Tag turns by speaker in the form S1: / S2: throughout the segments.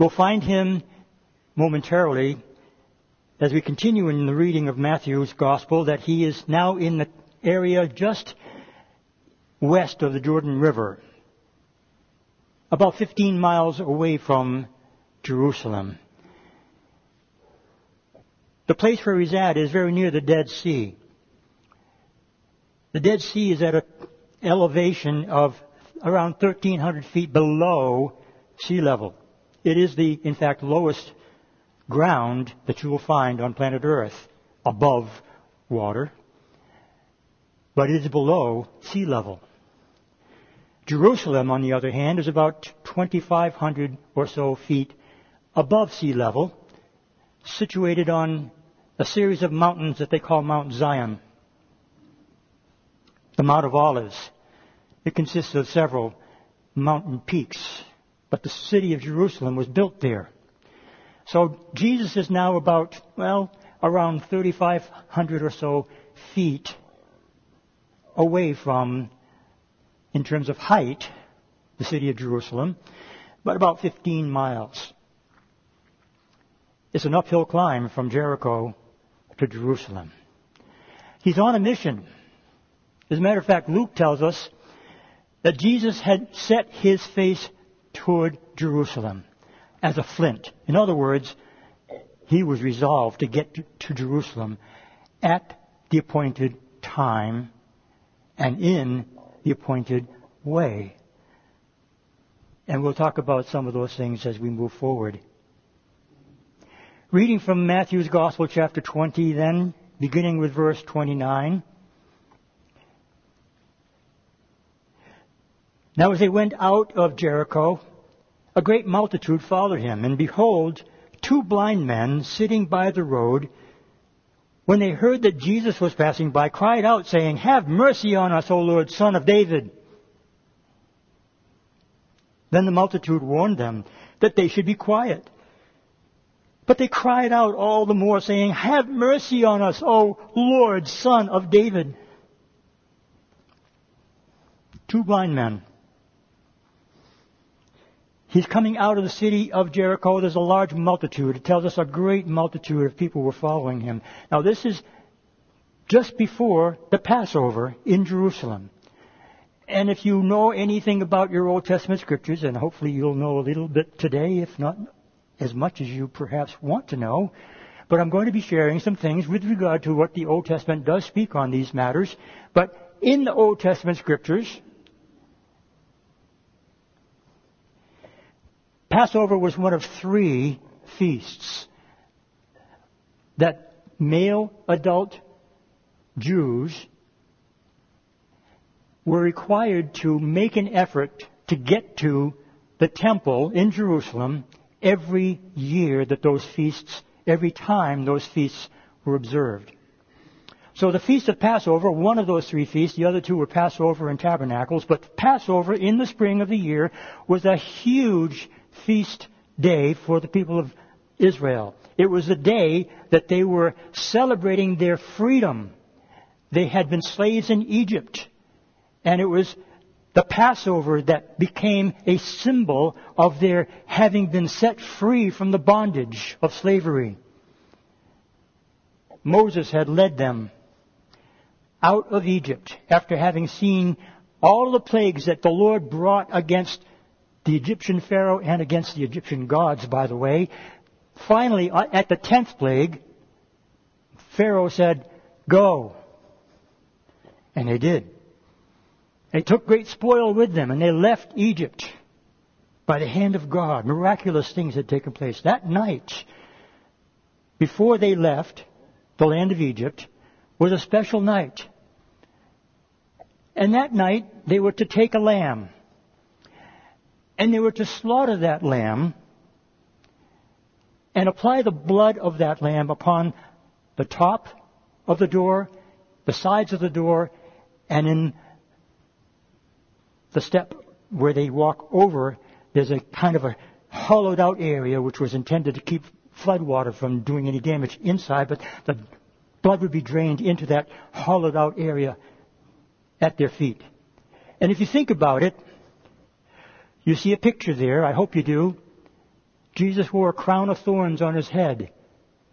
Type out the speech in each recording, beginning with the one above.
S1: We'll find him momentarily as we continue in the reading of Matthew's Gospel that he is now in the area just west of the Jordan River, about 15 miles away from Jerusalem. The place where he's at is very near the Dead Sea. The Dead Sea is at an elevation of around 1,300 feet below sea level. It is the, in fact, lowest ground that you will find on planet Earth above water, but it is below sea level. Jerusalem, on the other hand, is about 2,500 or so feet above sea level, situated on a series of mountains that they call Mount Zion. The Mount of Olives. It consists of several mountain peaks, but the city of Jerusalem was built there. So Jesus is now about, well, around 3,500 or so feet away from in terms of height, the city of Jerusalem, but about 15 miles. It's an uphill climb from Jericho to Jerusalem. He's on a mission. As a matter of fact, Luke tells us that Jesus had set his face toward Jerusalem as a flint. In other words, he was resolved to get to Jerusalem at the appointed time and in the appointed way. And we'll talk about some of those things as we move forward. Reading from Matthew's Gospel, chapter 20, then, beginning with verse 29. Now, as they went out of Jericho, a great multitude followed him, and behold, two blind men sitting by the road when they heard that Jesus was passing by, cried out, saying, Have mercy on us, O Lord, son of David. Then the multitude warned them that they should be quiet. But they cried out all the more, saying, Have mercy on us, O Lord, son of David. Two blind men. He's coming out of the city of Jericho. There's a large multitude. It tells us a great multitude of people were following him. Now this is just before the Passover in Jerusalem. And if you know anything about your Old Testament scriptures, and hopefully you'll know a little bit today, if not as much as you perhaps want to know, but I'm going to be sharing some things with regard to what the Old Testament does speak on these matters. But in the Old Testament scriptures, Passover was one of three feasts that male adult Jews were required to make an effort to get to the temple in Jerusalem every year that those feasts, every time those feasts were observed. So the Feast of Passover, one of those three feasts, the other two were Passover and Tabernacles, but Passover in the spring of the year was a huge feast day for the people of Israel. It was the day that they were celebrating their freedom. They had been slaves in Egypt. And it was the Passover that became a symbol of their having been set free from the bondage of slavery. Moses had led them out of Egypt after having seen all the plagues that the Lord brought against the Egyptian Pharaoh and against the Egyptian gods, by the way. Finally, uh, at the tenth plague, Pharaoh said, Go. And they did. They took great spoil with them and they left Egypt by the hand of God. Miraculous things had taken place. That night, before they left the land of Egypt, was a special night. And that night, they were to take a lamb and they were to slaughter that lamb and apply the blood of that lamb upon the top of the door, the sides of the door, and in the step where they walk over, there's a kind of a hollowed out area which was intended to keep flood water from doing any damage inside, but the blood would be drained into that hollowed out area at their feet. And if you think about it, you see a picture there, I hope you do, Jesus wore a crown of thorns on his head.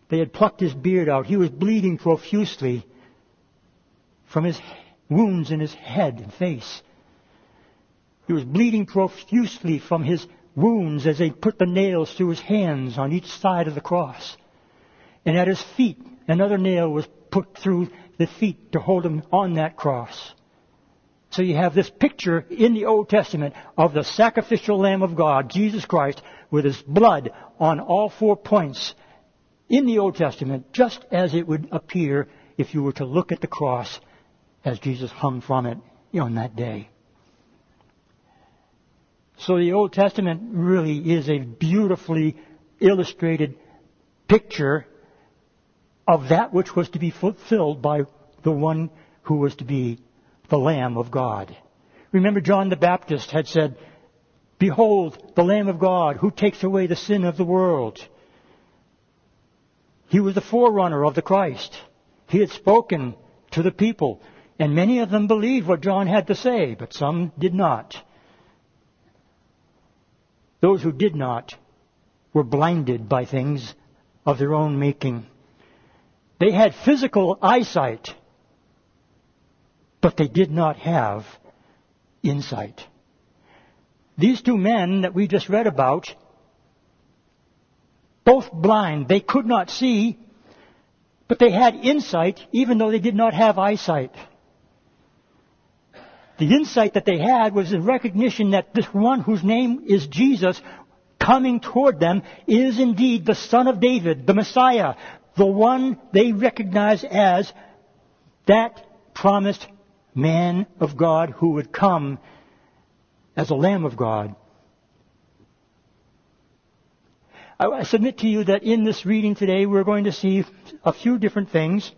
S1: They had plucked his beard out. He was bleeding profusely from his wounds in his head and face. He was bleeding profusely from his wounds as they put the nails through his hands on each side of the cross. And at his feet, another nail was put through the feet to hold him on that cross. So you have this picture in the Old Testament of the sacrificial Lamb of God, Jesus Christ, with his blood on all four points in the Old Testament, just as it would appear if you were to look at the cross as Jesus hung from it on that day. So the Old Testament really is a beautifully illustrated picture of that which was to be fulfilled by the one who was to be the Lamb of God. Remember John the Baptist had said, Behold, the Lamb of God who takes away the sin of the world. He was the forerunner of the Christ. He had spoken to the people, and many of them believed what John had to say, but some did not. Those who did not were blinded by things of their own making. They had physical eyesight, but they did not have insight. These two men that we just read about, both blind, they could not see, but they had insight even though they did not have eyesight. The insight that they had was the recognition that this one whose name is Jesus coming toward them is indeed the Son of David, the Messiah, the one they recognize as that promised man of God who would come as a Lamb of God. I submit to you that in this reading today we're going to see a few different things.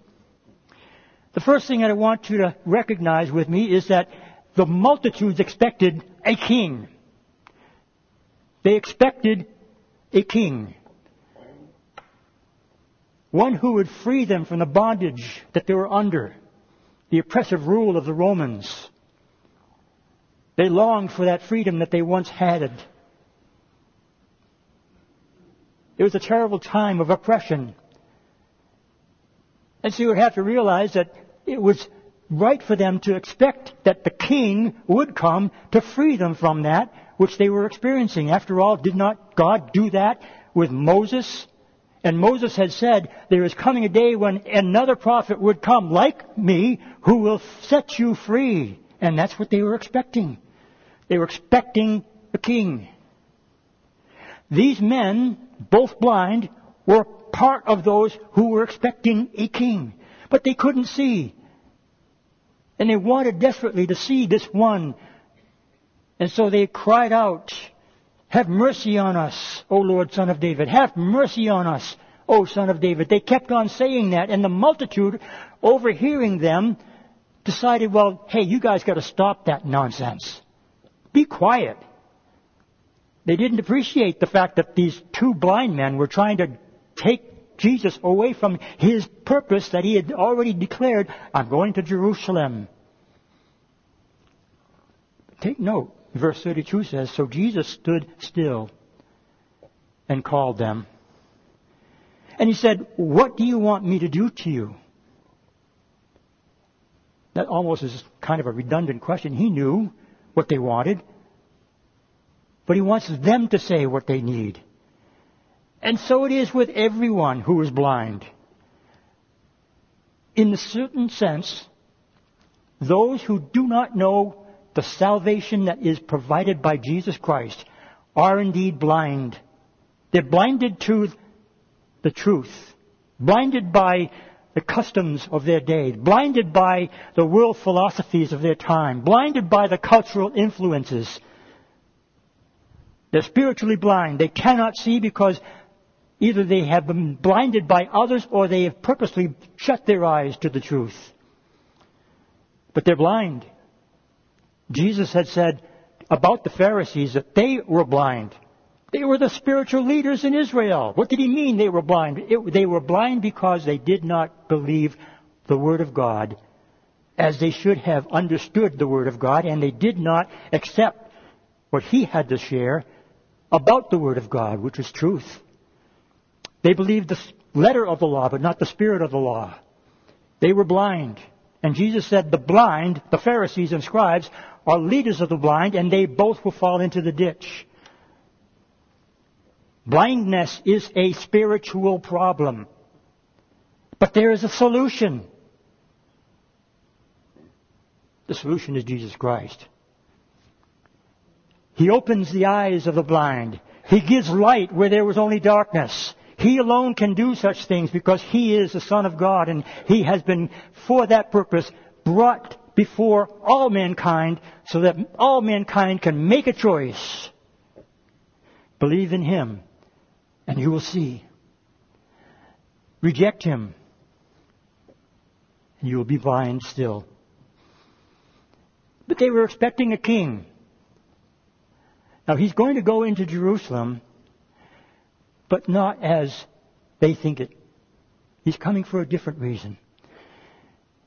S1: The first thing that I want you to recognize with me is that the multitudes expected a king. They expected a king. One who would free them from the bondage that they were under the oppressive rule of the Romans. They longed for that freedom that they once had. It was a terrible time of oppression. And so you would have to realize that it was right for them to expect that the king would come to free them from that which they were experiencing. After all, did not God do that with Moses and Moses had said, there is coming a day when another prophet would come like me who will set you free. And that's what they were expecting. They were expecting a king. These men, both blind, were part of those who were expecting a king. But they couldn't see. And they wanted desperately to see this one. And so they cried out, have mercy on us, O Lord, Son of David. Have mercy on us, O Son of David. They kept on saying that, and the multitude, overhearing them, decided, well, hey, you guys got to stop that nonsense. Be quiet. They didn't appreciate the fact that these two blind men were trying to take Jesus away from his purpose that he had already declared, I'm going to Jerusalem. Take note verse 32 says, So Jesus stood still and called them. And he said, What do you want me to do to you? That almost is kind of a redundant question. He knew what they wanted, but he wants them to say what they need. And so it is with everyone who is blind. In a certain sense, those who do not know the salvation that is provided by Jesus Christ are indeed blind. They're blinded to the truth, blinded by the customs of their day, blinded by the world philosophies of their time, blinded by the cultural influences. They're spiritually blind. They cannot see because either they have been blinded by others or they have purposely shut their eyes to the truth. But they're blind. Jesus had said about the Pharisees that they were blind. They were the spiritual leaders in Israel. What did he mean they were blind? It, they were blind because they did not believe the Word of God as they should have understood the Word of God, and they did not accept what he had to share about the Word of God, which is truth. They believed the letter of the law, but not the spirit of the law. They were blind. And Jesus said the blind, the Pharisees and scribes, are leaders of the blind, and they both will fall into the ditch. Blindness is a spiritual problem. But there is a solution. The solution is Jesus Christ. He opens the eyes of the blind. He gives light where there was only darkness. He alone can do such things because He is the Son of God and He has been, for that purpose, brought before all mankind so that all mankind can make a choice. Believe in Him and you will see. Reject Him and you will be blind still. But they were expecting a king. Now he's going to go into Jerusalem but not as they think it. He's coming for a different reason.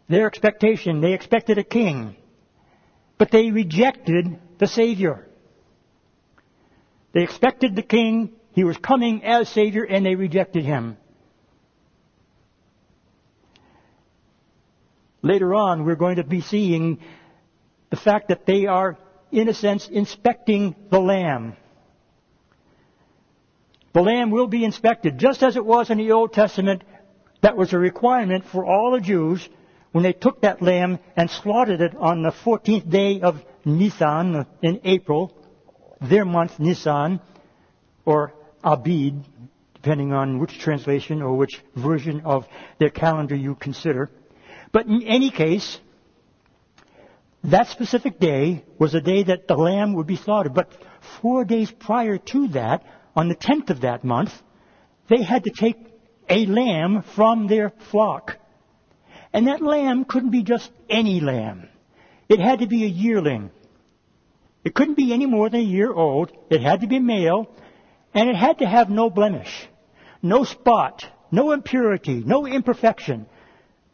S1: Their expectation, they expected a king, but they rejected the Savior. They expected the king, he was coming as Savior, and they rejected him. Later on, we're going to be seeing the fact that they are, in a sense, inspecting the Lamb. The lamb will be inspected, just as it was in the Old Testament. That was a requirement for all the Jews when they took that lamb and slaughtered it on the 14th day of Nisan in April, their month Nisan, or Abib, depending on which translation or which version of their calendar you consider. But in any case, that specific day was a day that the lamb would be slaughtered. But four days prior to that, on the 10th of that month, they had to take a lamb from their flock. And that lamb couldn't be just any lamb. It had to be a yearling. It couldn't be any more than a year old. It had to be male. And it had to have no blemish, no spot, no impurity, no imperfection.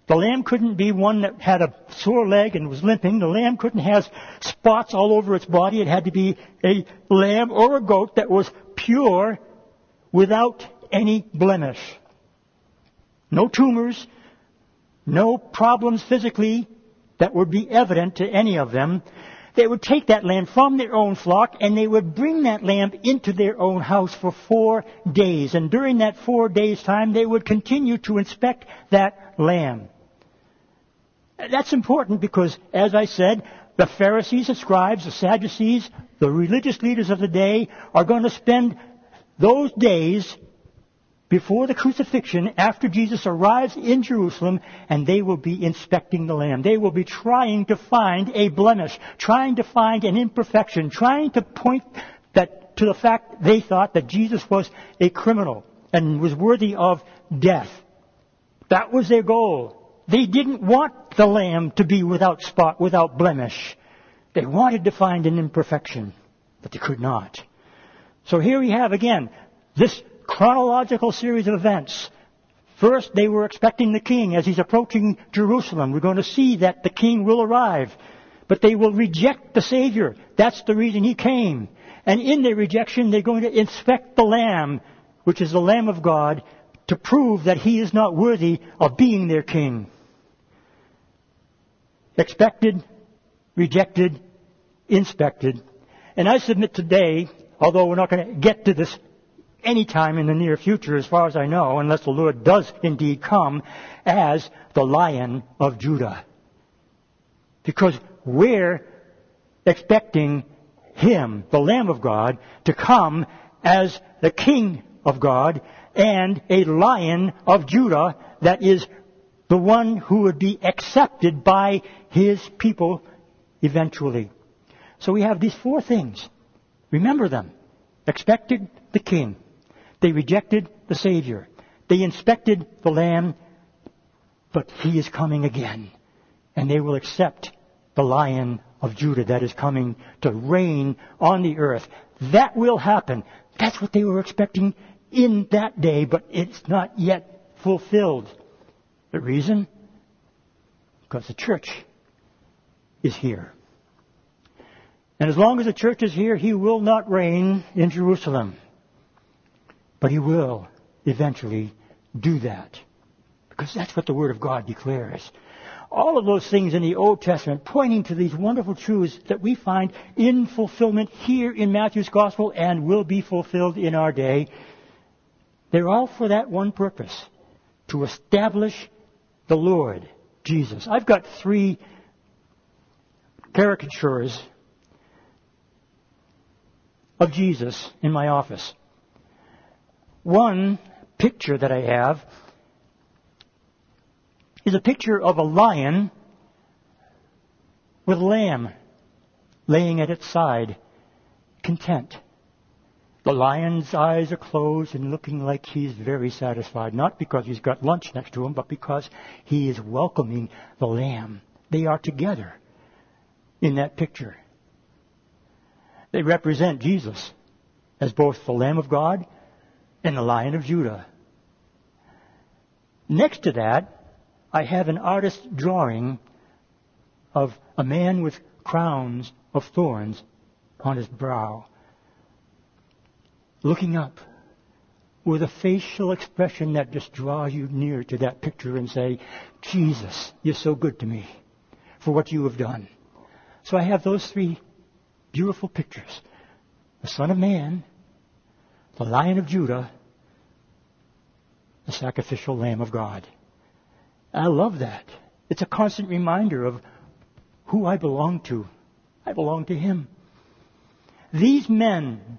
S1: The lamb couldn't be one that had a sore leg and was limping. The lamb couldn't have spots all over its body. It had to be a lamb or a goat that was pure without any blemish. No tumors, no problems physically that would be evident to any of them. They would take that lamb from their own flock and they would bring that lamb into their own house for four days. And during that four days time, they would continue to inspect that lamb. That's important because, as I said, the Pharisees, the scribes, the Sadducees, the religious leaders of the day are going to spend those days before the crucifixion, after Jesus arrives in Jerusalem, and they will be inspecting the Lamb. They will be trying to find a blemish, trying to find an imperfection, trying to point that to the fact they thought that Jesus was a criminal and was worthy of death. That was their goal. They didn't want the lamb to be without spot, without blemish. They wanted to find an imperfection, but they could not. So here we have again this chronological series of events. First, they were expecting the king as he's approaching Jerusalem. We're going to see that the king will arrive. But they will reject the Savior. That's the reason he came. And in their rejection, they're going to inspect the Lamb, which is the Lamb of God, to prove that he is not worthy of being their king expected, rejected, inspected. And I submit today, although we're not going to get to this anytime in the near future, as far as I know, unless the Lord does indeed come as the Lion of Judah. Because we're expecting Him, the Lamb of God, to come as the King of God and a Lion of Judah that is the one who would be accepted by his people eventually. So we have these four things. Remember them. Expected the king. They rejected the Savior. They inspected the Lamb, but he is coming again. And they will accept the Lion of Judah that is coming to reign on the earth. That will happen. That's what they were expecting in that day, but it's not yet fulfilled. The reason? Because the church is here. And as long as the church is here, he will not reign in Jerusalem. But he will eventually do that. Because that's what the Word of God declares. All of those things in the Old Testament pointing to these wonderful truths that we find in fulfillment here in Matthew's Gospel and will be fulfilled in our day. They're all for that one purpose. To establish the Lord, Jesus. I've got three caricatures of Jesus in my office. One picture that I have is a picture of a lion with a lamb laying at its side, content. The lion's eyes are closed and looking like he's very satisfied, not because he's got lunch next to him, but because he is welcoming the lamb. They are together in that picture. They represent Jesus as both the Lamb of God and the Lion of Judah. Next to that, I have an artist's drawing of a man with crowns of thorns on his brow, looking up with a facial expression that just draws you near to that picture and say, Jesus, you're so good to me for what you have done. So I have those three beautiful pictures. The Son of Man, the Lion of Judah, the sacrificial Lamb of God. I love that. It's a constant reminder of who I belong to. I belong to Him. These men,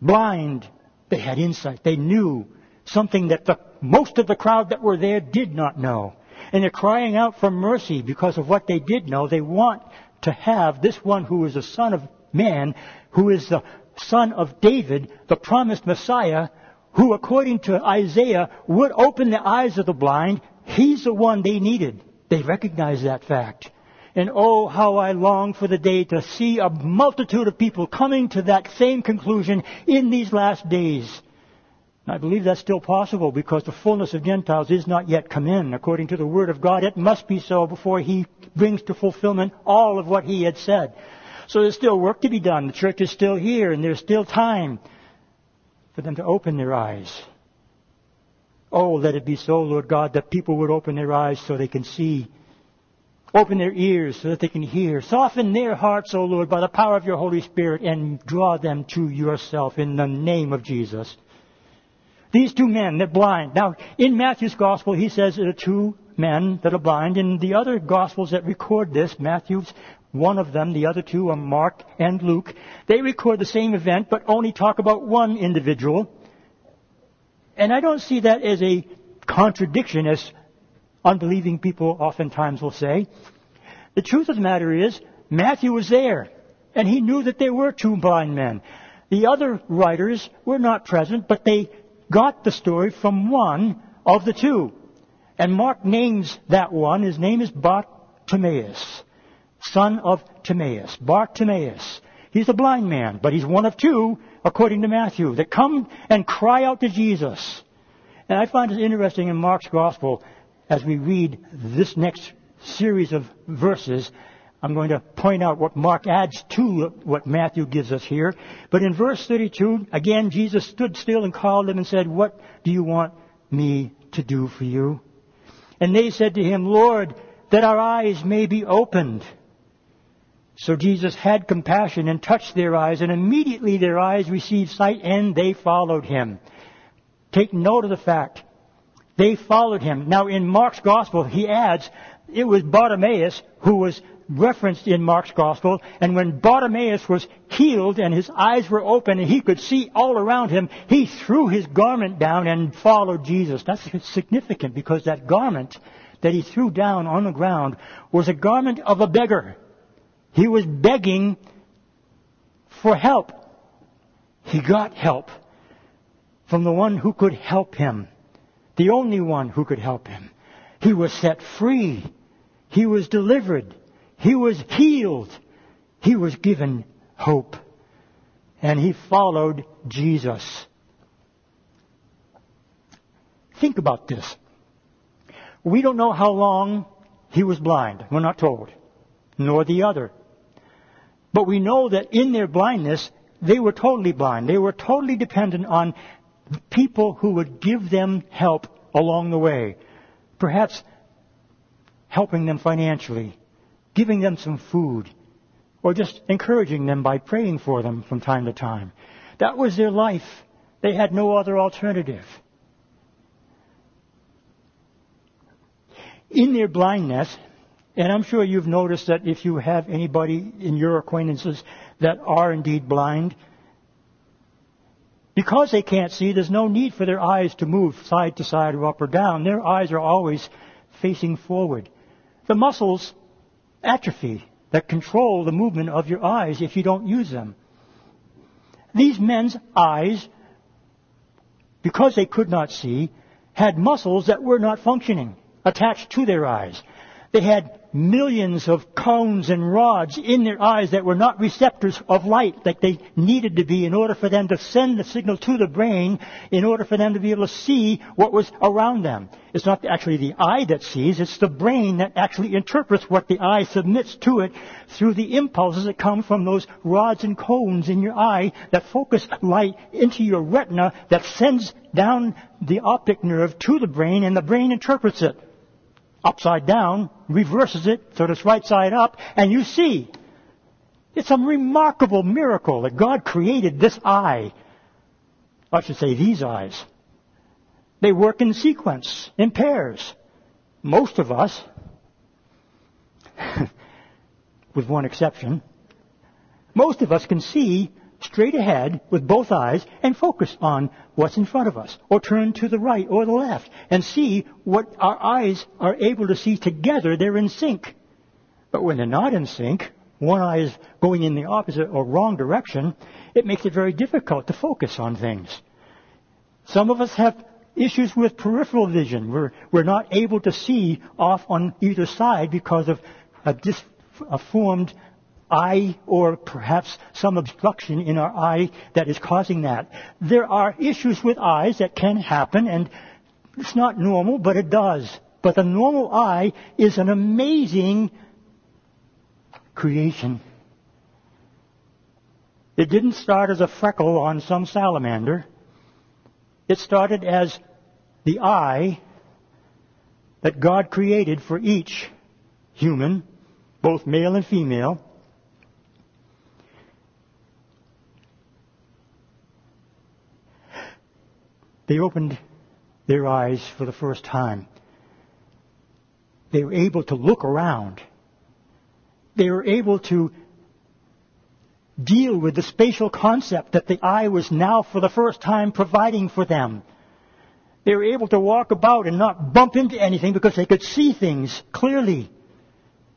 S1: blind, they had insight. They knew something that the, most of the crowd that were there did not know. And they're crying out for mercy because of what they did know. They want to have this one who is the Son of Man, who is the Son of David, the promised Messiah, who according to Isaiah would open the eyes of the blind, He's the one they needed. They recognized that fact. And oh, how I long for the day to see a multitude of people coming to that same conclusion in these last days. I believe that's still possible because the fullness of Gentiles is not yet come in. According to the Word of God, it must be so before He brings to fulfillment all of what He had said. So there's still work to be done. The church is still here and there's still time for them to open their eyes Oh, let it be so, Lord God, that people would open their eyes so they can see. Open their ears so that they can hear. Soften their hearts, O Lord, by the power of your Holy Spirit and draw them to yourself in the name of Jesus. These two men, they're blind. Now, in Matthew's gospel, he says there are two men that are blind. In the other gospels that record this, Matthew's one of them, the other two are Mark and Luke. They record the same event, but only talk about one individual. And I don't see that as a contradiction, as unbelieving people oftentimes will say. The truth of the matter is, Matthew was there, and he knew that there were two blind men. The other writers were not present, but they got the story from one of the two. And Mark names that one. His name is Bartimaeus, son of Timaeus. Bartimaeus. He's a blind man, but he's one of two according to Matthew, that come and cry out to Jesus. And I find it interesting in Mark's gospel, as we read this next series of verses, I'm going to point out what Mark adds to what Matthew gives us here. But in verse 32, again, Jesus stood still and called them and said, What do you want me to do for you? And they said to him, Lord, that our eyes may be opened. So Jesus had compassion and touched their eyes, and immediately their eyes received sight, and they followed him. Take note of the fact. They followed him. Now in Mark's gospel, he adds, it was Bartimaeus who was referenced in Mark's gospel, and when Bartimaeus was healed and his eyes were open and he could see all around him, he threw his garment down and followed Jesus. That's significant because that garment that he threw down on the ground was a garment of a beggar. He was begging for help. He got help from the one who could help him. The only one who could help him. He was set free. He was delivered. He was healed. He was given hope. And he followed Jesus. Think about this. We don't know how long he was blind. We're not told. Nor the other. But we know that in their blindness, they were totally blind. They were totally dependent on people who would give them help along the way. Perhaps helping them financially, giving them some food, or just encouraging them by praying for them from time to time. That was their life. They had no other alternative. In their blindness, and I'm sure you've noticed that if you have anybody in your acquaintances that are indeed blind, because they can't see, there's no need for their eyes to move side to side or up or down. Their eyes are always facing forward. The muscles atrophy that control the movement of your eyes if you don't use them. These men's eyes, because they could not see, had muscles that were not functioning attached to their eyes. They had millions of cones and rods in their eyes that were not receptors of light like they needed to be in order for them to send the signal to the brain in order for them to be able to see what was around them. It's not actually the eye that sees, it's the brain that actually interprets what the eye submits to it through the impulses that come from those rods and cones in your eye that focus light into your retina that sends down the optic nerve to the brain and the brain interprets it upside down, reverses it so that it's right side up, and you see. It's a remarkable miracle that God created this eye. I should say these eyes. They work in sequence, in pairs. Most of us, with one exception, most of us can see straight ahead with both eyes and focus on what's in front of us, or turn to the right or the left and see what our eyes are able to see together. They're in sync. But when they're not in sync, one eye is going in the opposite or wrong direction, it makes it very difficult to focus on things. Some of us have issues with peripheral vision. We're, we're not able to see off on either side because of a, dis, a formed eye or perhaps some obstruction in our eye that is causing that. There are issues with eyes that can happen and it's not normal, but it does. But the normal eye is an amazing creation. It didn't start as a freckle on some salamander. It started as the eye that God created for each human, both male and female. They opened their eyes for the first time. They were able to look around. They were able to deal with the spatial concept that the eye was now for the first time providing for them. They were able to walk about and not bump into anything because they could see things clearly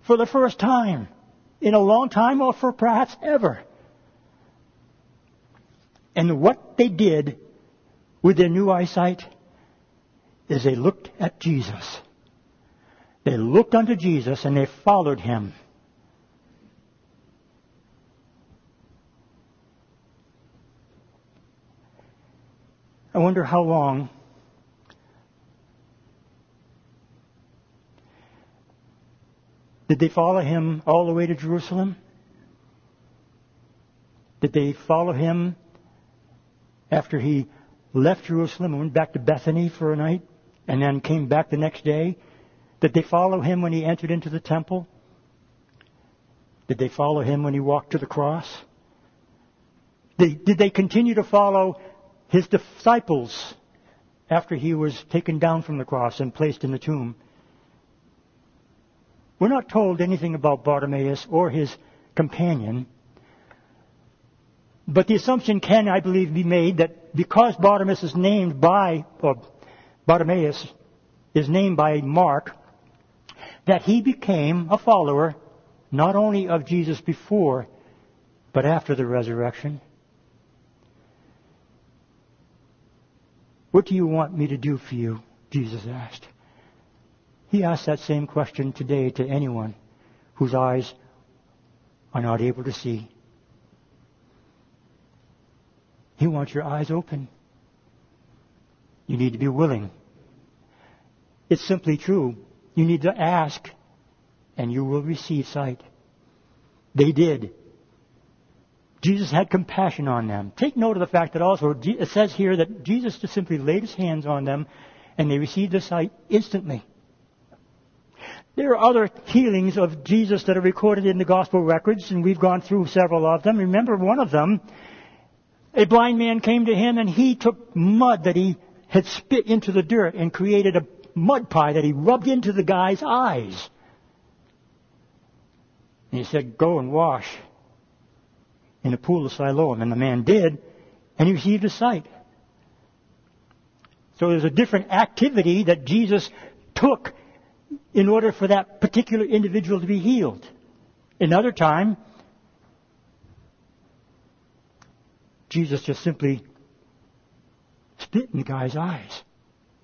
S1: for the first time in a long time or for perhaps ever. And what they did with their new eyesight is they looked at Jesus. They looked unto Jesus and they followed him. I wonder how long did they follow him all the way to Jerusalem? Did they follow him after he left Jerusalem and went back to Bethany for a night and then came back the next day? Did they follow him when he entered into the temple? Did they follow him when he walked to the cross? Did, they continue to follow his disciples after he was taken down from the cross and placed in the tomb? We're not told anything about Bartimaeus or his companion. But the assumption can, I believe, be made that because Bartimaeus is named by, or Bartimaeus is named by Mark, that he became a follower not only of Jesus before, but after the resurrection. What do you want me to do for you? Jesus asked. He asks that same question today to anyone whose eyes are not able to see. He wants your eyes open. You need to be willing. It's simply true. You need to ask, and you will receive sight. They did. Jesus had compassion on them. Take note of the fact that also it says here that Jesus just simply laid his hands on them and they received the sight instantly. There are other healings of Jesus that are recorded in the gospel records, and we've gone through several of them. Remember one of them, a blind man came to him and he took mud that he had spit into the dirt and created a mud pie that he rubbed into the guy's eyes. And he said, go and wash in the pool of Siloam. And the man did, and he received his sight. So there's a different activity that Jesus took in order for that particular individual to be healed. Another time, Jesus just simply spit in the guy's eyes.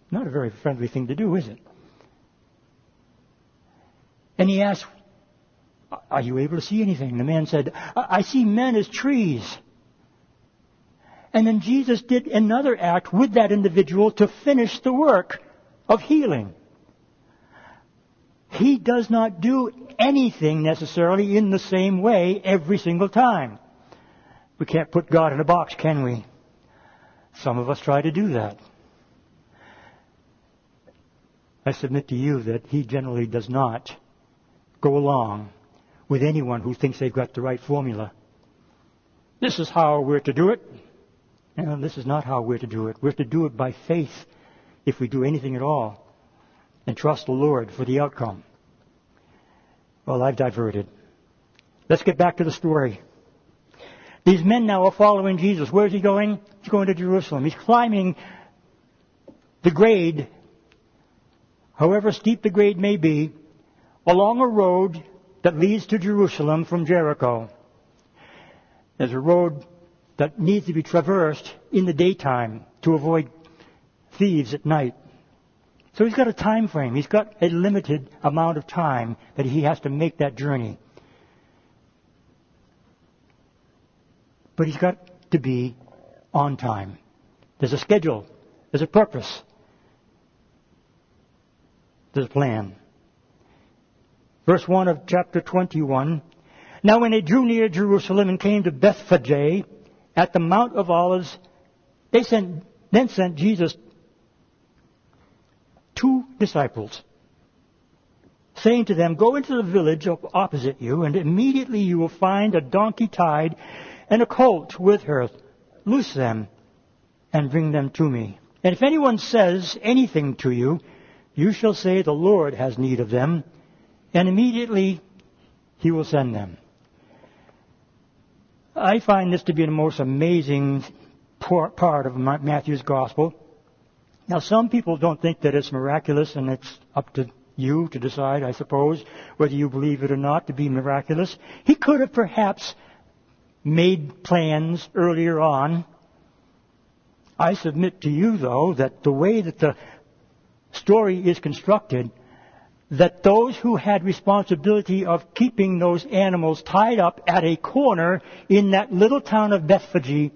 S1: Not a very friendly thing to do, is it? And he asked, are you able to see anything? The man said, I see men as trees. And then Jesus did another act with that individual to finish the work of healing. He does not do anything necessarily in the same way every single time. We can't put God in a box, can we? Some of us try to do that. I submit to you that He generally does not go along with anyone who thinks they've got the right formula. This is how we're to do it. And this is not how we're to do it. We're to do it by faith if we do anything at all and trust the Lord for the outcome. Well, I've diverted. Let's get back to the story. These men now are following Jesus. Where's he going? He's going to Jerusalem. He's climbing the grade, however steep the grade may be, along a road that leads to Jerusalem from Jericho. There's a road that needs to be traversed in the daytime to avoid thieves at night. So he's got a time frame. He's got a limited amount of time that he has to make that journey. But he's got to be on time. There's a schedule. There's a purpose. There's a plan. Verse 1 of chapter 21. Now when they drew near Jerusalem and came to Bethphage at the Mount of Olives, they sent, then sent Jesus two disciples, saying to them, Go into the village opposite you, and immediately you will find a donkey tied and a colt with her. Loose them and bring them to me. And if anyone says anything to you, you shall say, The Lord has need of them and immediately he will send them. I find this to be the most amazing part of Matthew's gospel. Now, some people don't think that it's miraculous, and it's up to you to decide, I suppose, whether you believe it or not to be miraculous. He could have perhaps made plans earlier on. I submit to you, though, that the way that the story is constructed, that those who had responsibility of keeping those animals tied up at a corner in that little town of Bethphage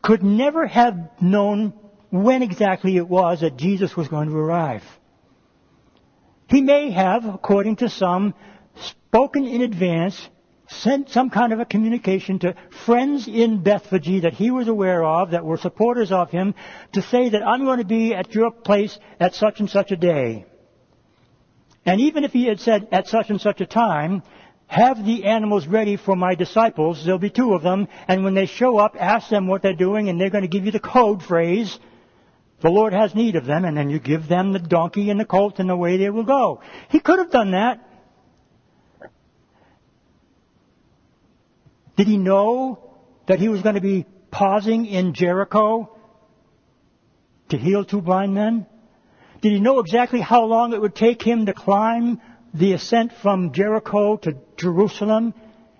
S1: could never have known when exactly it was that Jesus was going to arrive. He may have, according to some, spoken in advance, sent some kind of a communication to friends in Bethphage that he was aware of, that were supporters of him, to say that I'm going to be at your place at such and such a day. And even if he had said, at such and such a time, have the animals ready for my disciples, there'll be two of them, and when they show up, ask them what they're doing, and they're going to give you the code phrase, the Lord has need of them, and then you give them the donkey and the colt, and away they will go. He could have done that. Did he know that he was going to be pausing in Jericho to heal two blind men? Did he know exactly how long it would take him to climb the ascent from Jericho to Jerusalem?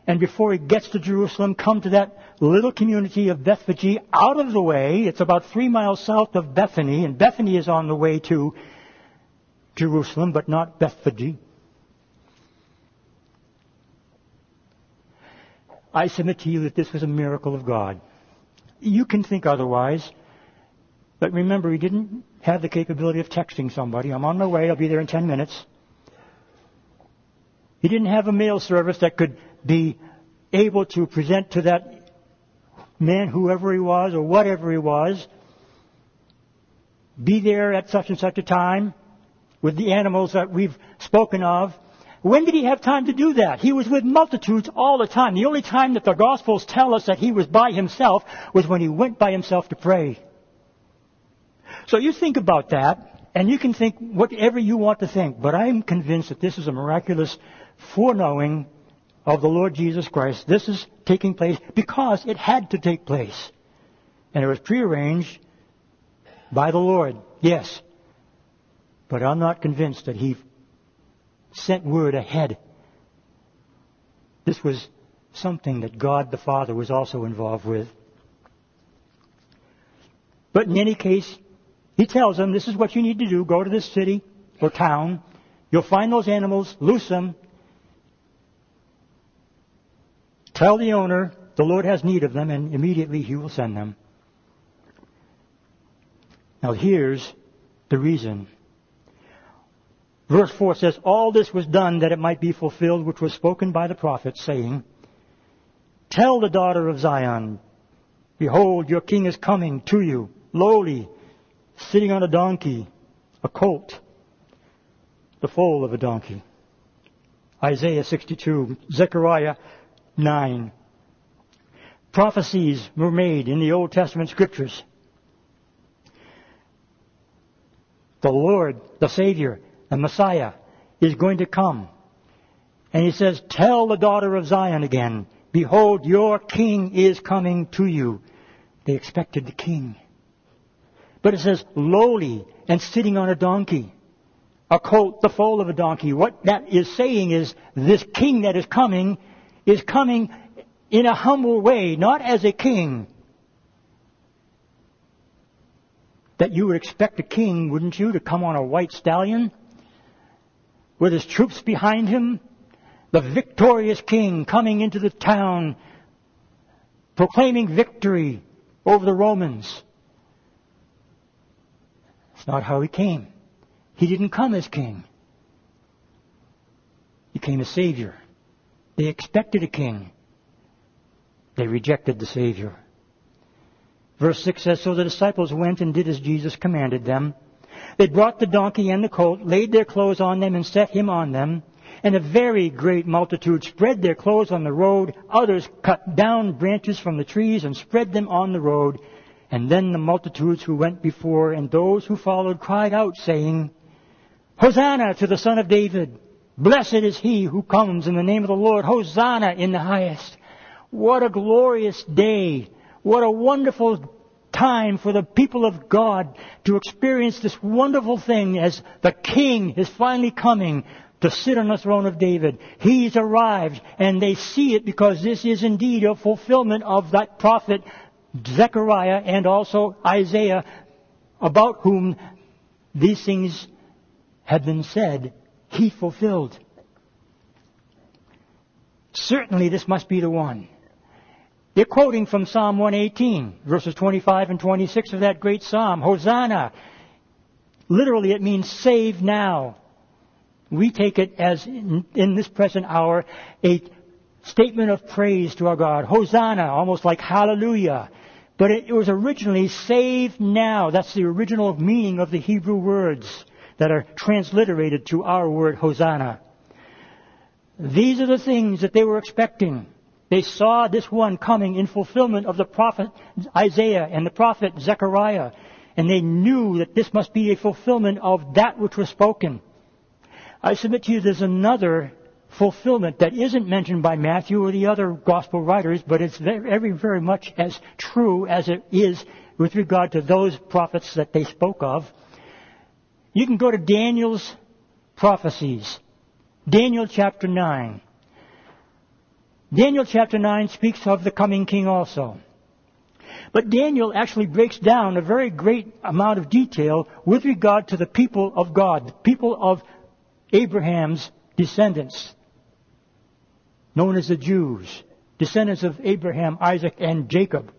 S1: And before he gets to Jerusalem, come to that little community of Bethphage out of the way. It's about three miles south of Bethany, and Bethany is on the way to Jerusalem, but not Bethphage. I submit to you that this was a miracle of God. You can think otherwise, but remember, he didn't have the capability of texting somebody. I'm on my way. I'll be there in 10 minutes. He didn't have a mail service that could be able to present to that man, whoever he was or whatever he was, be there at such and such a time with the animals that we've spoken of. When did he have time to do that? He was with multitudes all the time. The only time that the Gospels tell us that he was by himself was when he went by himself to pray. So you think about that, and you can think whatever you want to think, but I'm convinced that this is a miraculous foreknowing of the Lord Jesus Christ. This is taking place because it had to take place. And it was prearranged by the Lord, yes. But I'm not convinced that He sent word ahead. This was something that God the Father was also involved with. But in any case, He tells them, this is what you need to do. Go to this city or town. You'll find those animals, loose them. Tell the owner the Lord has need of them, and immediately He will send them. Now here's the reason. Verse 4 says, All this was done that it might be fulfilled which was spoken by the prophet, saying, Tell the daughter of Zion, Behold, your king is coming to you, lowly, sitting on a donkey, a colt, the foal of a donkey. Isaiah 62, Zechariah 9. Prophecies were made in the Old Testament scriptures the Lord, the Savior, the Messiah, is going to come. And he says, Tell the daughter of Zion again, Behold, your king is coming to you. They expected the king. But it says, lowly and sitting on a donkey. A colt, the foal of a donkey. What that is saying is, this king that is coming is coming in a humble way, not as a king, that you would expect a king, wouldn't you, to come on a white stallion with his troops behind him? The victorious king coming into the town, proclaiming victory over the Romans. That's not how he came. He didn't come as king. He came as Savior. They expected a king. They rejected the Savior. Verse 6 says, So the disciples went and did as Jesus commanded them. They brought the donkey and the colt, laid their clothes on them, and set him on them. And a very great multitude spread their clothes on the road. Others cut down branches from the trees and spread them on the road. And then the multitudes who went before and those who followed cried out, saying, Hosanna to the Son of David! Blessed is he who comes in the name of the Lord! Hosanna in the highest! What a glorious day! What a wonderful time for the people of God to experience this wonderful thing as the King is finally coming to sit on the throne of David. He's arrived and they see it because this is indeed a fulfillment of that prophet Zechariah and also Isaiah about whom these things had been said. He fulfilled. Certainly this must be the one. They're quoting from Psalm 118, verses 25 and 26 of that great psalm. Hosanna. Literally, it means save now. We take it as, in, in this present hour, a statement of praise to our God. Hosanna, almost like hallelujah. But it, it was originally save now. That's the original meaning of the Hebrew words that are transliterated to our word Hosanna. These are the things that they were expecting. They saw this one coming in fulfillment of the prophet Isaiah and the prophet Zechariah. And they knew that this must be a fulfillment of that which was spoken. I submit to you there's another fulfillment that isn't mentioned by Matthew or the other gospel writers, but it's very, very much as true as it is with regard to those prophets that they spoke of. You can go to Daniel's prophecies. Daniel chapter 9. Daniel chapter 9 speaks of the coming king also. But Daniel actually breaks down a very great amount of detail with regard to the people of God, the people of Abraham's descendants, known as the Jews, descendants of Abraham, Isaac, and Jacob.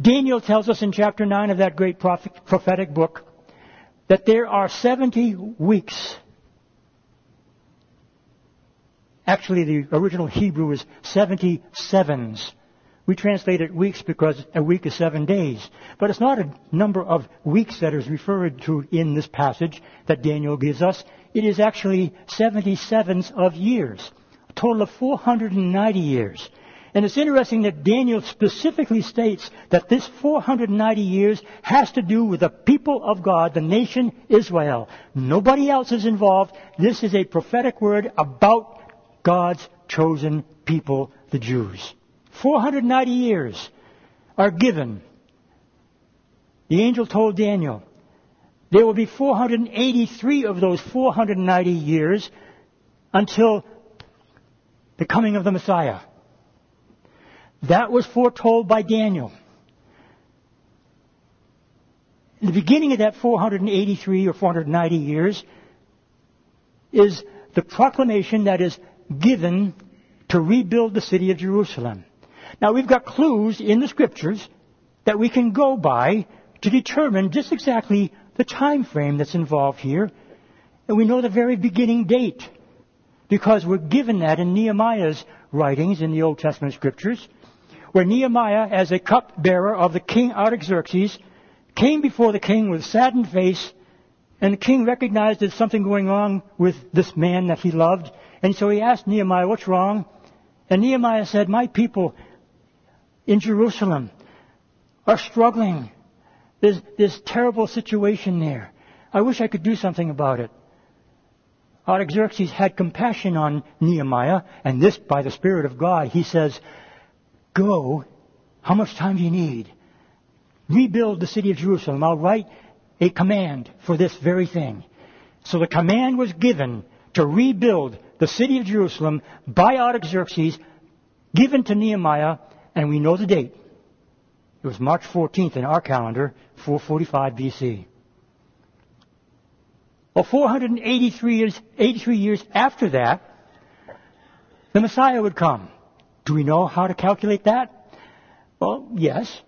S1: Daniel tells us in chapter 9 of that great prophetic book that there are 70 weeks Actually, the original Hebrew is 77s We translate it weeks because a week is seven days. But it's not a number of weeks that is referred to in this passage that Daniel gives us. It is actually 77s of years. A total of 490 years. And it's interesting that Daniel specifically states that this 490 years has to do with the people of God, the nation Israel. Nobody else is involved. This is a prophetic word about God's chosen people, the Jews. 490 years are given. The angel told Daniel, there will be 483 of those 490 years until the coming of the Messiah. That was foretold by Daniel. The beginning of that 483 or 490 years is the proclamation that is given to rebuild the city of Jerusalem. Now we've got clues in the scriptures that we can go by to determine just exactly the time frame that's involved here. And we know the very beginning date because we're given that in Nehemiah's writings in the Old Testament scriptures, where Nehemiah, as a cupbearer of the king Artaxerxes, came before the king with saddened face, and the king recognized there's something going on with this man that he loved, and so he asked Nehemiah, what's wrong? And Nehemiah said, my people in Jerusalem are struggling. There's this terrible situation there. I wish I could do something about it. Artaxerxes had compassion on Nehemiah, and this by the Spirit of God. He says, Go. How much time do you need? Rebuild the city of Jerusalem. I'll write a command for this very thing. So the command was given to rebuild the city of Jerusalem by Artaxerxes, given to Nehemiah, and we know the date. It was March 14th in our calendar, 445 BC. Well, 483 years, 83 years after that, the Messiah would come. Do we know how to calculate that? Well, yes,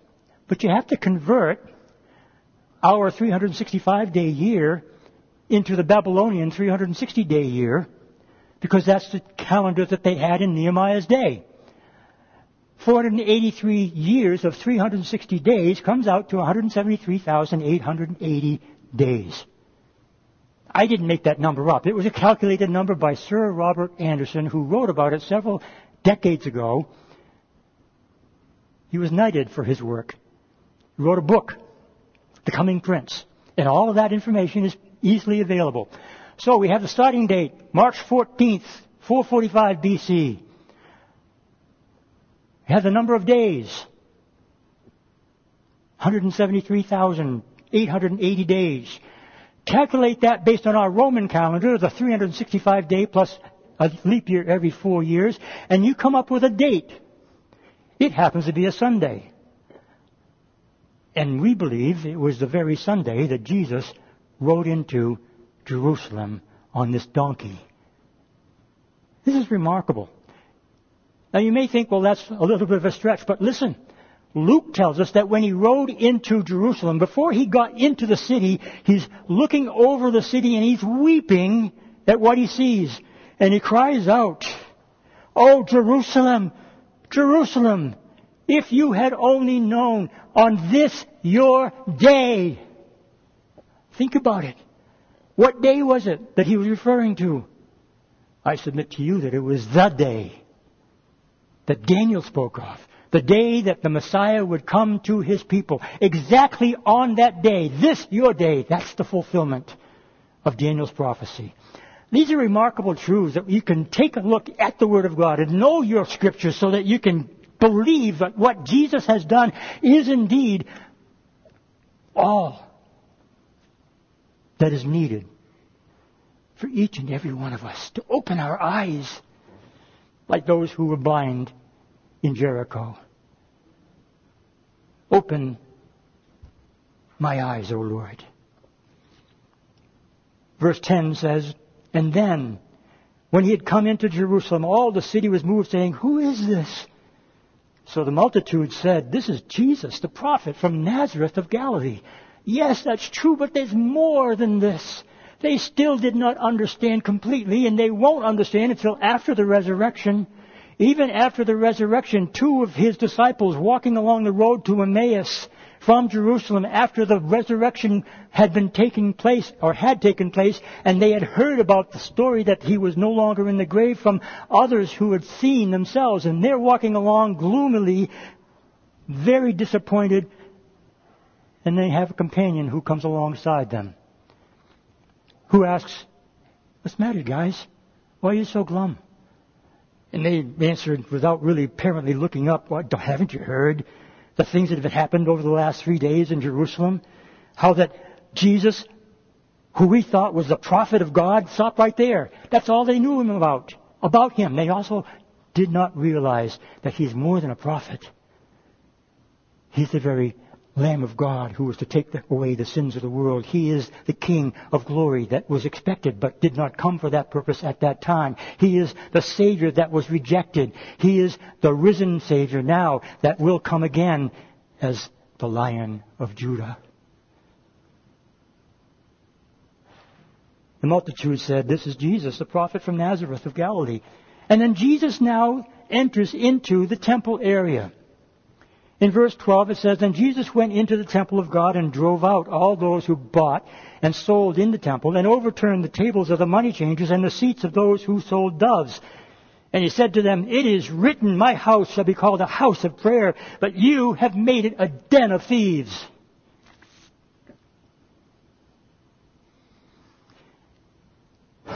S1: but you have to convert our 365 day year into the Babylonian 360 day year because that's the calendar that they had in Nehemiah's day. 483 years of 360 days comes out to 173,880 days. I didn't make that number up. It was a calculated number by Sir Robert Anderson, who wrote about it several decades ago. He was knighted for his work. He wrote a book, The Coming Prince. And all of that information is easily available. So we have the starting date, March 14th, 445 BC. We have the number of days, 173,880 days. Calculate that based on our Roman calendar, the 365 day plus a leap year every four years, and you come up with a date. It happens to be a Sunday. And we believe it was the very Sunday that Jesus rode into Jerusalem on this donkey. This is remarkable. Now you may think, well, that's a little bit of a stretch, but listen. Luke tells us that when he rode into Jerusalem, before he got into the city, he's looking over the city and he's weeping at what he sees. And he cries out, Oh, Jerusalem, Jerusalem, if you had only known on this your day. Think about it. What day was it that he was referring to? I submit to you that it was the day that Daniel spoke of. The day that the Messiah would come to his people. Exactly on that day, this your day, that's the fulfillment of Daniel's prophecy. These are remarkable truths that you can take a look at the Word of God and know your scriptures so that you can believe that what Jesus has done is indeed all that is needed for each and every one of us to open our eyes like those who were blind in Jericho. Open my eyes, O Lord. Verse 10 says, And then, when he had come into Jerusalem, all the city was moved, saying, Who is this? So the multitude said, This is Jesus, the prophet from Nazareth of Galilee. Yes, that's true, but there's more than this. They still did not understand completely, and they won't understand until after the resurrection. Even after the resurrection, two of his disciples walking along the road to Emmaus from Jerusalem after the resurrection had been taking place or had taken place and they had heard about the story that he was no longer in the grave from others who had seen themselves and they're walking along gloomily, very disappointed and they have a companion who comes alongside them who asks, what's the matter guys? Why are you so glum? And they answered without really apparently looking up, what, haven't you heard? the things that have happened over the last three days in Jerusalem. How that Jesus, who we thought was the prophet of God, stopped right there. That's all they knew him about. About him. They also did not realize that he's more than a prophet. He's the very Lamb of God who was to take away the sins of the world. He is the King of glory that was expected but did not come for that purpose at that time. He is the Savior that was rejected. He is the risen Savior now that will come again as the Lion of Judah. The multitude said, This is Jesus, the prophet from Nazareth of Galilee. And then Jesus now enters into the temple area. In verse 12 it says, And Jesus went into the temple of God and drove out all those who bought and sold in the temple and overturned the tables of the money changers and the seats of those who sold doves. And he said to them, It is written, My house shall be called a house of prayer, but you have made it a den of thieves.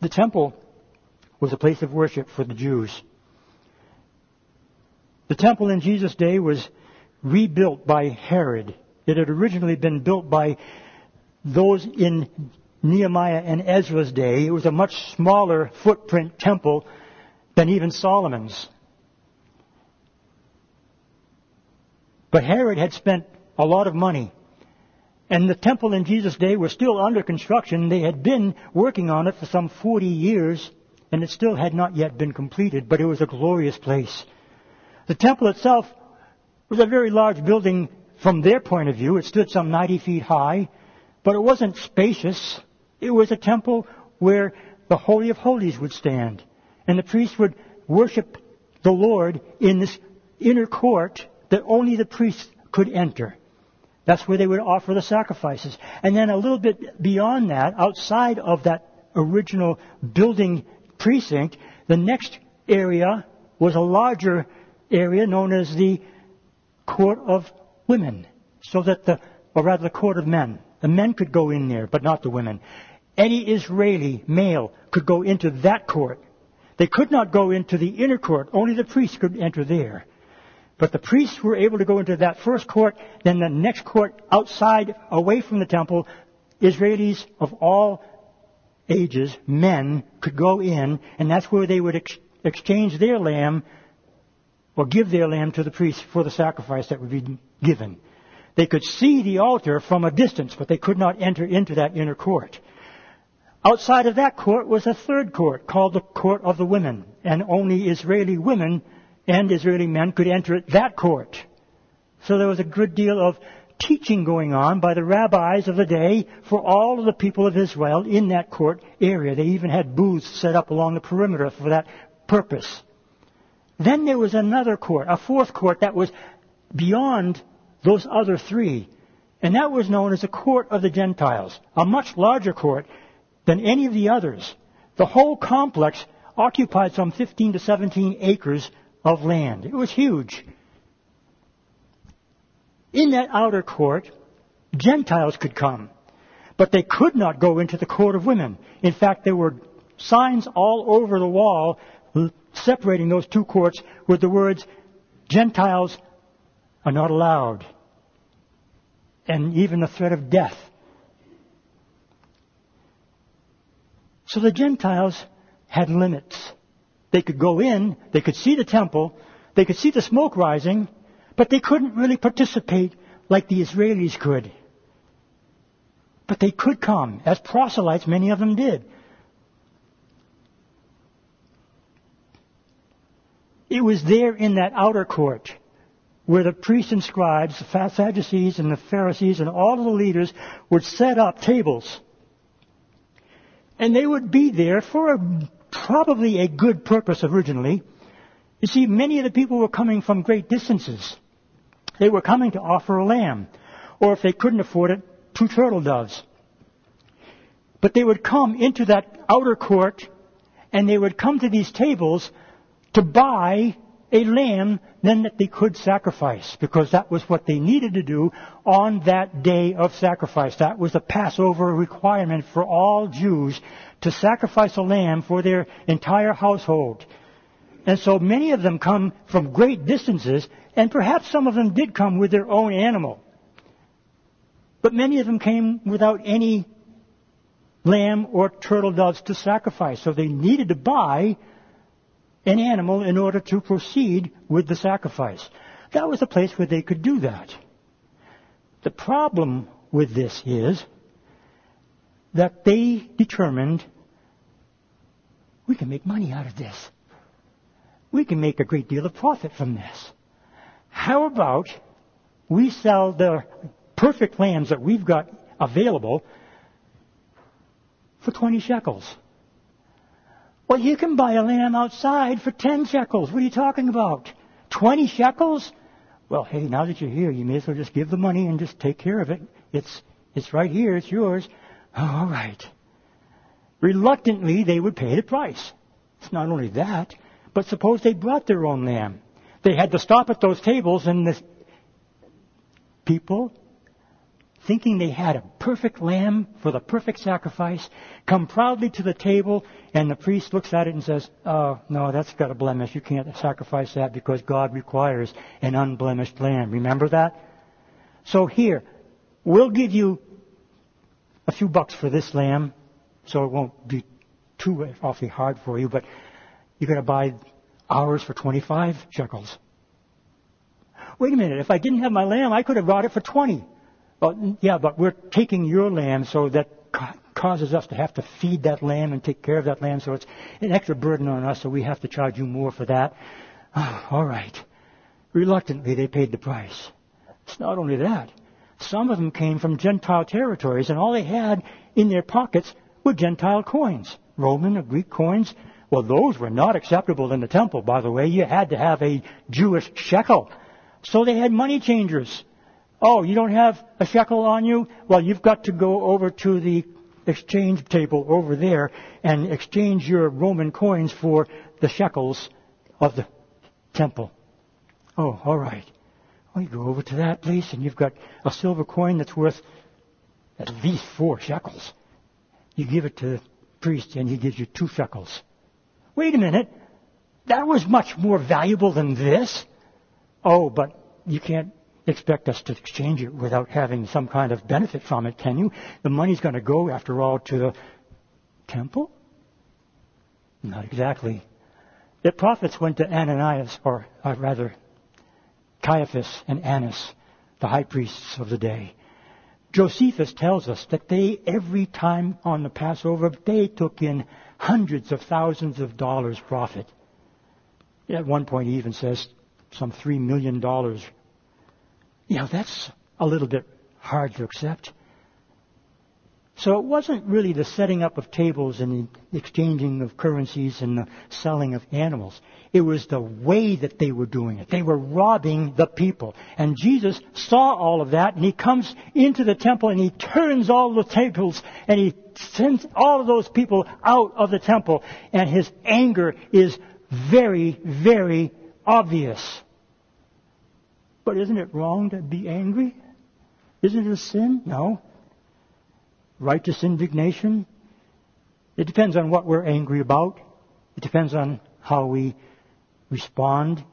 S1: The temple was a place of worship for the Jews. The temple in Jesus' day was rebuilt by Herod. It had originally been built by those in Nehemiah and Ezra's day. It was a much smaller footprint temple than even Solomon's. But Herod had spent a lot of money. And the temple in Jesus' day was still under construction. They had been working on it for some 40 years, and it still had not yet been completed, but it was a glorious place. The temple itself was a very large building from their point of view. It stood some 90 feet high, but it wasn't spacious. It was a temple where the Holy of Holies would stand. And the priests would worship the Lord in this inner court that only the priests could enter. That's where they would offer the sacrifices. And then a little bit beyond that, outside of that original building precinct, the next area was a larger area known as the court of women, so that the, or rather the court of men. The men could go in there, but not the women. Any Israeli male could go into that court. They could not go into the inner court. Only the priests could enter there. But the priests were able to go into that first court, then the next court outside, away from the temple, Israelis of all ages, men, could go in, and that's where they would ex- exchange their lamb or give their lamb to the priest for the sacrifice that would be given. They could see the altar from a distance, but they could not enter into that inner court. Outside of that court was a third court called the court of the women, and only Israeli women and Israeli men could enter that court. So there was a good deal of teaching going on by the rabbis of the day for all of the people of Israel in that court area. They even had booths set up along the perimeter for that purpose. Then there was another court, a fourth court that was beyond those other three. And that was known as the court of the Gentiles, a much larger court than any of the others. The whole complex occupied some 15 to 17 acres of land. It was huge. In that outer court, Gentiles could come, but they could not go into the court of women. In fact, there were signs all over the wall separating those two courts with the words, Gentiles are not allowed. And even the threat of death. So the Gentiles had limits. They could go in, they could see the temple, they could see the smoke rising, but they couldn't really participate like the Israelis could. But they could come, as proselytes, many of them did. It was there in that outer court where the priests and scribes, the Sadducees and the Pharisees and all of the leaders would set up tables. And they would be there for a probably a good purpose originally. You see, many of the people were coming from great distances. They were coming to offer a lamb, or if they couldn't afford it, two turtle doves. But they would come into that outer court and they would come to these tables to buy a lamb then that they could sacrifice because that was what they needed to do on that day of sacrifice. That was the Passover requirement for all Jews to sacrifice a lamb for their entire household. And so many of them come from great distances and perhaps some of them did come with their own animal. But many of them came without any lamb or turtle doves to sacrifice. So they needed to buy an animal in order to proceed with the sacrifice. That was a place where they could do that. The problem with this is that they determined we can make money out of this. We can make a great deal of profit from this. How about we sell the perfect lambs that we've got available for 20 shekels? Well, you can buy a lamb outside for 10 shekels. What are you talking about? 20 shekels? Well, hey, now that you're here, you may as well just give the money and just take care of it. It's, it's right here. It's yours. Oh, all right. Reluctantly, they would pay the price. It's not only that, but suppose they brought their own lamb. They had to stop at those tables and the people thinking they had a perfect lamb for the perfect sacrifice, come proudly to the table, and the priest looks at it and says, Oh, no, that's got a blemish. You can't sacrifice that because God requires an unblemished lamb. Remember that? So here, we'll give you a few bucks for this lamb, so it won't be too awfully hard for you, but you're going to buy ours for 25 shekels. Wait a minute, if I didn't have my lamb, I could have bought it for 20. Well, yeah, but we're taking your land, so that causes us to have to feed that land and take care of that land, so it's an extra burden on us, so we have to charge you more for that. Oh, all right. Reluctantly, they paid the price. It's not only that. Some of them came from Gentile territories, and all they had in their pockets were Gentile coins. Roman or Greek coins. Well, those were not acceptable in the temple, by the way. You had to have a Jewish shekel. So they had money changers. Oh, you don't have a shekel on you? Well, you've got to go over to the exchange table over there and exchange your Roman coins for the shekels of the temple. Oh, all right. Well, you go over to that place and you've got a silver coin that's worth at least four shekels. You give it to the priest and he gives you two shekels. Wait a minute. That was much more valuable than this. Oh, but you can't expect us to exchange it without having some kind of benefit from it, can you? The money's going to go, after all, to the temple? Not exactly. The profits went to Ananias, or, or rather, Caiaphas and Annas, the high priests of the day. Josephus tells us that they, every time on the Passover, they took in hundreds of thousands of dollars profit. At one point, he even says some three million dollars you know, that's a little bit hard to accept. So it wasn't really the setting up of tables and the exchanging of currencies and the selling of animals. It was the way that they were doing it. They were robbing the people. And Jesus saw all of that and he comes into the temple and he turns all the tables and he sends all of those people out of the temple and his anger is very, very obvious. But isn't it wrong to be angry? Isn't it a sin? No. Righteous indignation? It depends on what we're angry about. It depends on how we respond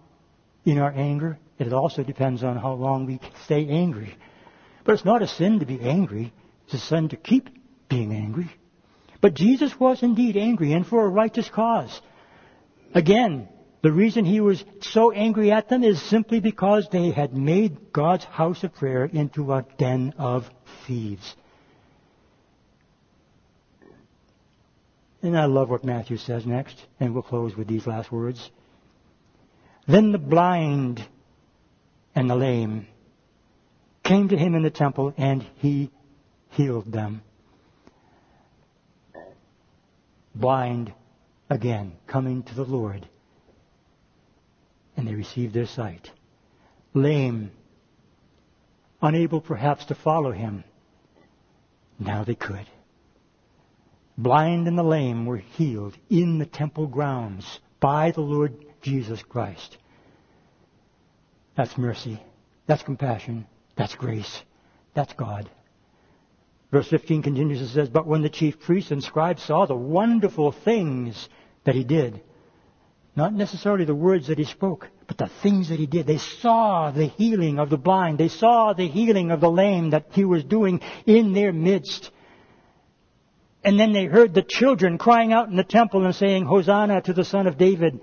S1: in our anger. It also depends on how long we stay angry. But it's not a sin to be angry. It's a sin to keep being angry. But Jesus was indeed angry and for a righteous cause. Again, the reason he was so angry at them is simply because they had made God's house of prayer into a den of thieves. And I love what Matthew says next, and we'll close with these last words. Then the blind and the lame came to him in the temple, and he healed them. Blind again coming to the Lord. And they received their sight. Lame, unable perhaps to follow him. Now they could. Blind and the lame were healed in the temple grounds by the Lord Jesus Christ. That's mercy. That's compassion. That's grace. That's God. Verse 15 continues and says, But when the chief priests and scribes saw the wonderful things that he did, not necessarily the words that he spoke, but the things that he did. They saw the healing of the blind. They saw the healing of the lame that he was doing in their midst. And then they heard the children crying out in the temple and saying, Hosanna to the Son of David.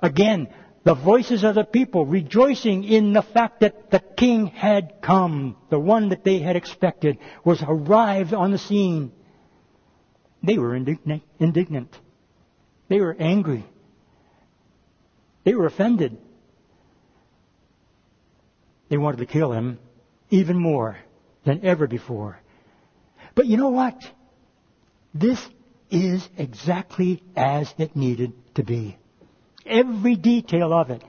S1: Again, the voices of the people rejoicing in the fact that the king had come. The one that they had expected was arrived on the scene. They were indignant. They were angry. They were offended. They wanted to kill him even more than ever before. But you know what? This is exactly as it needed to be. Every detail of it,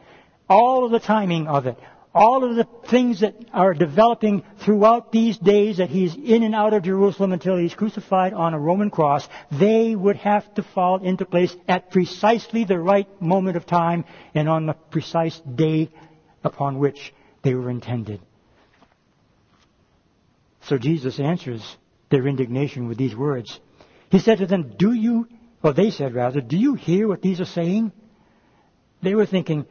S1: all of the timing of it, all of the things that are developing throughout these days that he's in and out of Jerusalem until he's crucified on a Roman cross, they would have to fall into place at precisely the right moment of time and on the precise day upon which they were intended. So Jesus answers their indignation with these words. He said to them, Do you, or they said rather, do you hear what these are saying? They were thinking,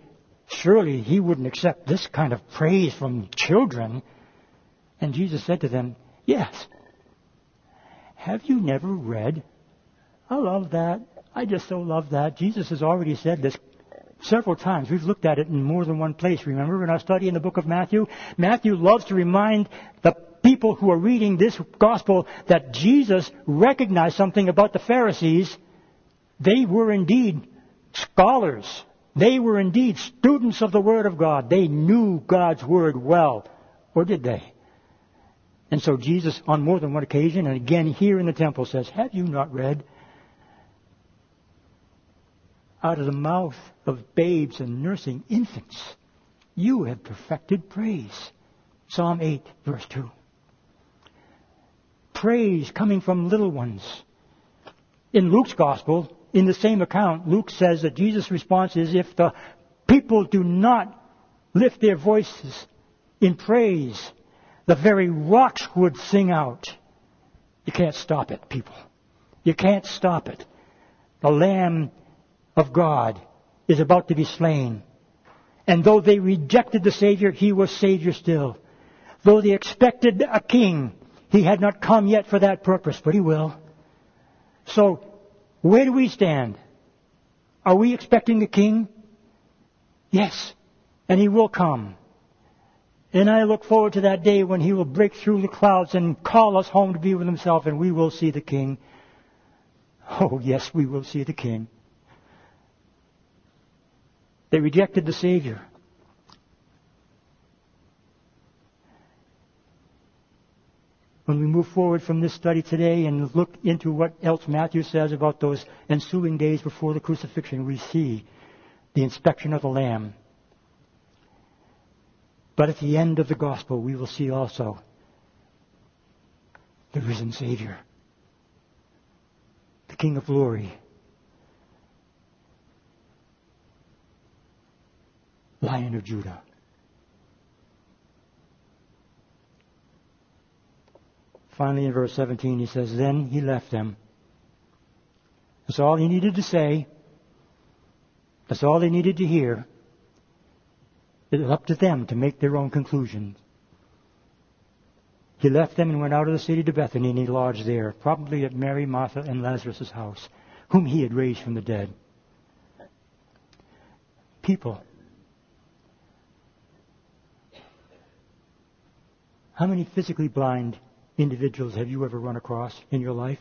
S1: surely he wouldn't accept this kind of praise from children. And Jesus said to them, Yes. Have you never read? I love that. I just so love that. Jesus has already said this several times. We've looked at it in more than one place. Remember in our study in the book of Matthew? Matthew loves to remind the people who are reading this gospel that Jesus recognized something about the Pharisees. They were indeed scholars. They were indeed students of the Word of God. They knew God's Word well. Or did they? And so Jesus, on more than one occasion, and again here in the temple, says, Have you not read? Out of the mouth of babes and nursing infants, you have perfected praise. Psalm 8, verse 2. Praise coming from little ones. In Luke's Gospel, in the same account, Luke says that Jesus' response is if the people do not lift their voices in praise, the very rocks would sing out. You can't stop it, people. You can't stop it. The Lamb of God is about to be slain. And though they rejected the Savior, He was Savior still. Though they expected a king, He had not come yet for that purpose, but He will. So where do we stand? Are we expecting the king? Yes. And he will come. And I look forward to that day when he will break through the clouds and call us home to be with himself and we will see the king. Oh, yes, we will see the king. They rejected the Savior. When we move forward from this study today and look into what else Matthew says about those ensuing days before the crucifixion, we see the inspection of the Lamb. But at the end of the gospel, we will see also the risen Savior, the King of glory, Lion of Judah. Finally, in verse 17, he says, Then he left them. That's all he needed to say. That's all they needed to hear. It was up to them to make their own conclusions. He left them and went out of the city to Bethany, and he lodged there, probably at Mary, Martha, and Lazarus' house, whom he had raised from the dead. People. How many physically blind individuals have you ever run across in your life?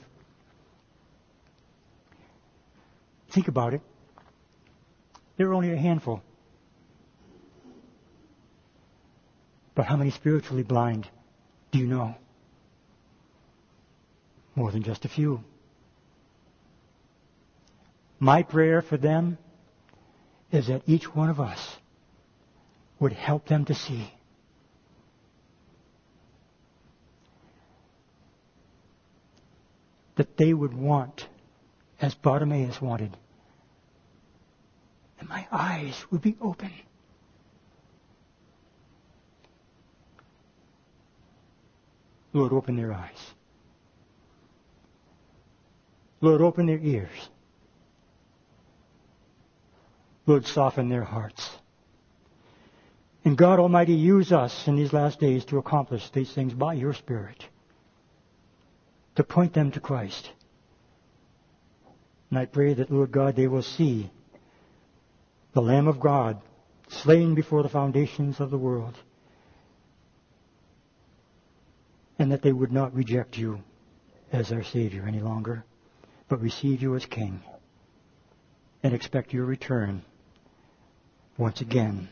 S1: Think about it. There are only a handful. But how many spiritually blind do you know? More than just a few. My prayer for them is that each one of us would help them to see that they would want, as Bartimaeus wanted, And my eyes would be open. Lord, open their eyes. Lord, open their ears. Lord, soften their hearts. And God Almighty, use us in these last days to accomplish these things by your Spirit, to point them to Christ. And I pray that, Lord God, they will see the Lamb of God slain before the foundations of the world, and that they would not reject you as their Savior any longer, but receive you as King and expect your return once again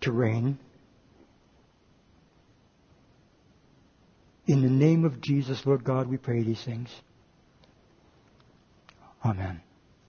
S1: to reign. In the name of Jesus, Lord God, we pray these things. Amen.